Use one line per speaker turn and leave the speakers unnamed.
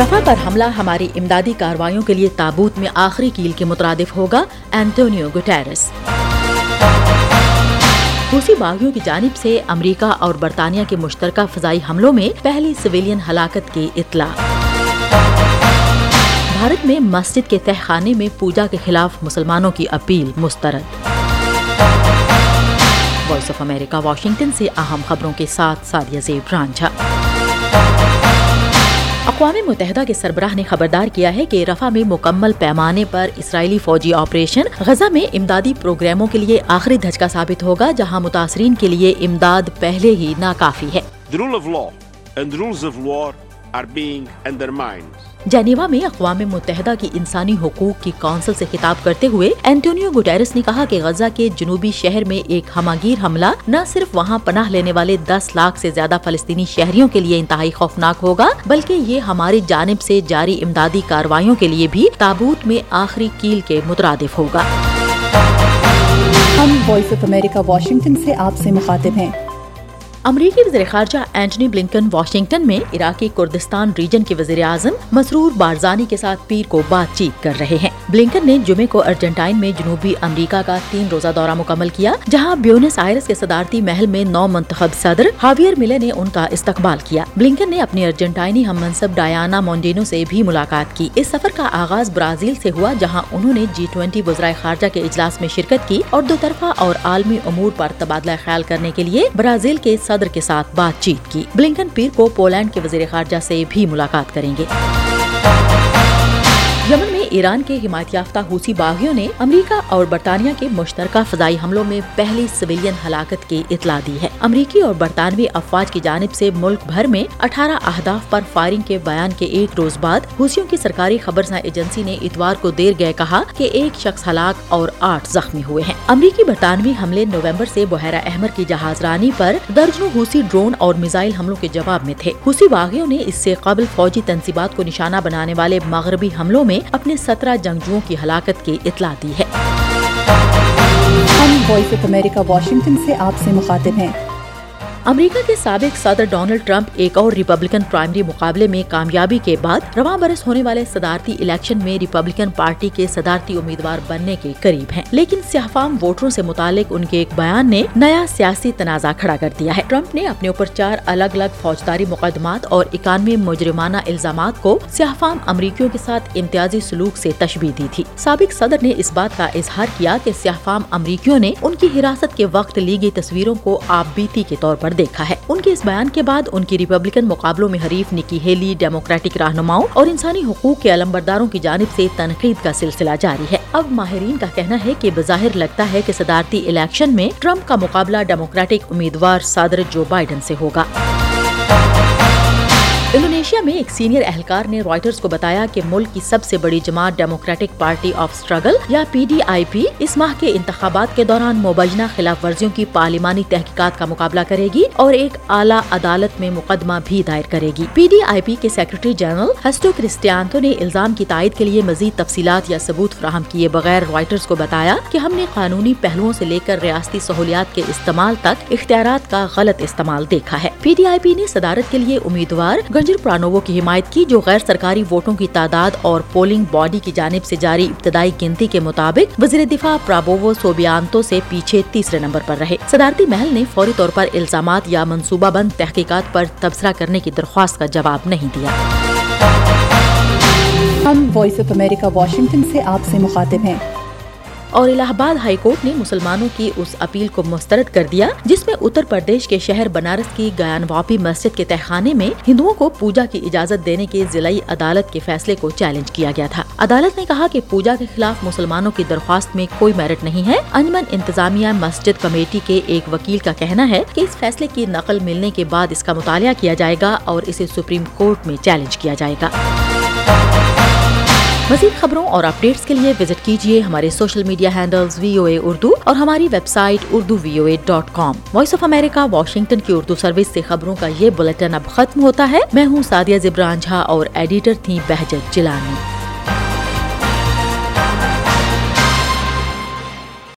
رفا پر حملہ ہماری امدادی کاروائیوں کے لیے تابوت میں آخری کیل کے مترادف ہوگا اینٹونیو گٹیرس حوثی باغیوں کی جانب سے امریکہ اور برطانیہ کے مشترکہ فضائی حملوں میں پہلی سویلین ہلاکت کی اطلاع۔ بھارت میں مسجد کے تہ خانے میں پوجا کے خلاف مسلمانوں کی اپیل مسترد۔ وائس آف امریکہ، واشنگٹن سے اہم خبروں کے ساتھ سادیہ زیب رانجھا۔ اقوام متحدہ کے سربراہ نے خبردار کیا ہے کہ رفا میں مکمل پیمانے پر اسرائیلی فوجی آپریشن غزہ میں امدادی پروگراموں کے لیے آخری دھچکا ثابت ہوگا، جہاں متاثرین کے لیے امداد پہلے ہی ناکافی ہے۔ جنیوا میں اقوام متحدہ کی انسانی حقوق کی کونسل سے خطاب کرتے ہوئے اینٹونیو گوٹیرس نے کہا کہ غزہ کے جنوبی شہر میں ایک ہماگیر حملہ نہ صرف وہاں پناہ لینے والے دس لاکھ سے زیادہ فلسطینی شہریوں کے لیے انتہائی خوفناک ہوگا بلکہ یہ ہماری جانب سے جاری امدادی کاروائیوں کے لیے بھی تابوت میں آخری کیل کے مترادف ہوگا۔
ہم وائس آف امریکہ واشنگٹن سے آپ سے مخاطب ہیں۔
امریکی وزیر خارجہ اینٹنی بلنکن واشنگٹن میں عراقی کردستان ریجن کے وزیر اعظم مسرور بارزانی کے ساتھ پیر کو بات چیت کر رہے ہیں۔ بلنکن نے جمعے کو ارجنٹائن میں جنوبی امریکہ کا تین روزہ دورہ مکمل کیا، جہاں بیونس آئرس کے صدارتی محل میں نو منتخب صدر ہاویئر ملے نے ان کا استقبال کیا۔ بلنکن نے اپنی ارجنٹائنی ہم منصب ڈایانا مونڈینو سے بھی ملاقات کی۔ اس سفر کا آغاز برازیل سے ہوا، جہاں انہوں نے جی ٹوینٹی وزرائے خارجہ کے اجلاس میں شرکت کی اور دو طرفہ اور عالمی امور پر تبادلہ خیال کرنے کے لیے برازیل کے صدر کے ساتھ بات چیت کی۔ بلنکن پیر کو پولینڈ کے وزیر خارجہ سے بھی ملاقات کریں گے۔ ایران کے حمایت یافتہ حوثی باغیوں نے امریکہ اور برطانیہ کے مشترکہ فضائی حملوں میں پہلی سویلین ہلاکت کی اطلاع دی ہے۔ امریکی اور برطانوی افواج کی جانب سے ملک بھر میں اٹھارہ اہداف پر فائرنگ کے بیان کے ایک روز بعد حوثیوں کی سرکاری خبر ایجنسی نے اتوار کو دیر گئے کہا کہ ایک شخص ہلاک اور آٹھ زخمی ہوئے ہیں۔ امریکی برطانوی حملے نومبر سے بحیرہ احمر کی جہاز رانی پر درجنوں حوثی ڈرون اور میزائل حملوں کے جواب میں تھے۔ حوثی باغیوں نے اس سے قبل فوجی تنصیبات کو نشانہ بنانے والے مغربی حملوں میں اپنے سترہ جنگجوؤں کی ہلاکت کی اطلاع دی ہے۔
ہم وائس آف امریکہ واشنگٹن سے آپ سے مخاطب ہیں۔
امریکہ کے سابق صدر ڈونلڈ ٹرمپ ایک اور ریپبلکن پرائمری مقابلے میں کامیابی کے بعد رواں برس ہونے والے صدارتی الیکشن میں ریپبلکن پارٹی کے صدارتی امیدوار بننے کے قریب ہیں۔ لیکن سیاحفام ووٹروں سے متعلق ان کے ایک بیان نے نیا سیاسی تنازع کھڑا کر دیا ہے۔ ٹرمپ نے اپنے اوپر چار الگ الگ فوجداری مقدمات اور اکانوے مجرمانہ الزامات کو سیاحفام امریکیوں کے ساتھ امتیازی سلوک سے تشبیح دی تھی۔ سابق صدر نے اس بات کا اظہار کیا کہ سیاحفام امریکیوں نے ان کی حراست کے وقت لی گئی تصویروں کو آپ بیتی کے طور پر دیکھا ہے۔ ان کے اس بیان کے بعد ان کی ریپبلکن مقابلوں میں حریف نکی ہیلی ڈیموکریٹک رہنماؤں اور انسانی حقوق کے علمبرداروں کی جانب سے تنقید کا سلسلہ جاری ہے۔ اب ماہرین کا کہنا ہے کہ بظاہر لگتا ہے کہ صدارتی الیکشن میں ٹرمپ کا مقابلہ ڈیموکریٹک امیدوار صدر جو بائیڈن سے ہوگا۔ انڈونیشیا میں ایک سینئر اہلکار نے رائٹرز کو بتایا کہ ملک کی سب سے بڑی جماعت ڈیموکریٹک پارٹی آف اسٹرگل یا پی ڈی آئی پی اس ماہ کے انتخابات کے دوران مبینہ خلاف ورزیوں کی پارلیمانی تحقیقات کا مقابلہ کرے گی اور ایک اعلیٰ عدالت میں مقدمہ بھی دائر کرے گی۔ پی ڈی آئی پی کے سیکرٹری جنرل ہسٹو کرسٹیانتو نے الزام کی تائید کے لیے مزید تفصیلات یا ثبوت فراہم کیے بغیر رائٹرز کو بتایا کہ ہم نے قانونی پہلوؤں سے لے کر ریاستی سہولیات کے استعمال تک اختیارات کا غلط استعمال دیکھا ہے۔ پی ڈی آئی پی نے صدارت کے لیے امیدوار گنجر پرانوو کی حمایت کی جو غیر سرکاری ووٹوں کی تعداد اور پولنگ باڈی کی جانب سے جاری ابتدائی گنتی کے مطابق وزیر دفاع پرابوو سوبیانتو سے پیچھے تیسرے نمبر پر رہے۔ صدارتی محل نے فوری طور پر الزامات یا منصوبہ بند تحقیقات پر تبصرہ کرنے کی درخواست کا جواب نہیں دیا۔
ہم وائس آف امریکہ واشنگٹن سے آپ سے مخاطب ہیں۔
اور الہ آباد ہائی کورٹ نے مسلمانوں کی اس اپیل کو مسترد کر دیا، جس میں اتر پردیش کے شہر بنارس کی گیان واپی مسجد کے تہخانے میں ہندوؤں کو پوجا کی اجازت دینے کے ضلعی عدالت کے فیصلے کو چیلنج کیا گیا تھا۔ عدالت نے کہا کہ پوجا کے خلاف مسلمانوں کی درخواست میں کوئی میرٹ نہیں ہے۔ انجمن انتظامیہ مسجد کمیٹی کے ایک وکیل کا کہنا ہے کہ اس فیصلے کی نقل ملنے کے بعد اس کا مطالعہ کیا جائے گا اور اسے سپریم کورٹ میں چیلنج کیا جائے گا۔ مزید خبروں اور اپڈیٹس کے لیے وزٹ کیجیے ہمارے social media handles V O A Urdu اور ہماری website Urdu V O A dot com voice of America Washington کی اردو سروس سے خبروں کا یہ بلٹن اب ختم ہوتا ہے۔ میں ہوں سادیہ زبران جھا اور ایڈیٹر تھی بہجت جلانی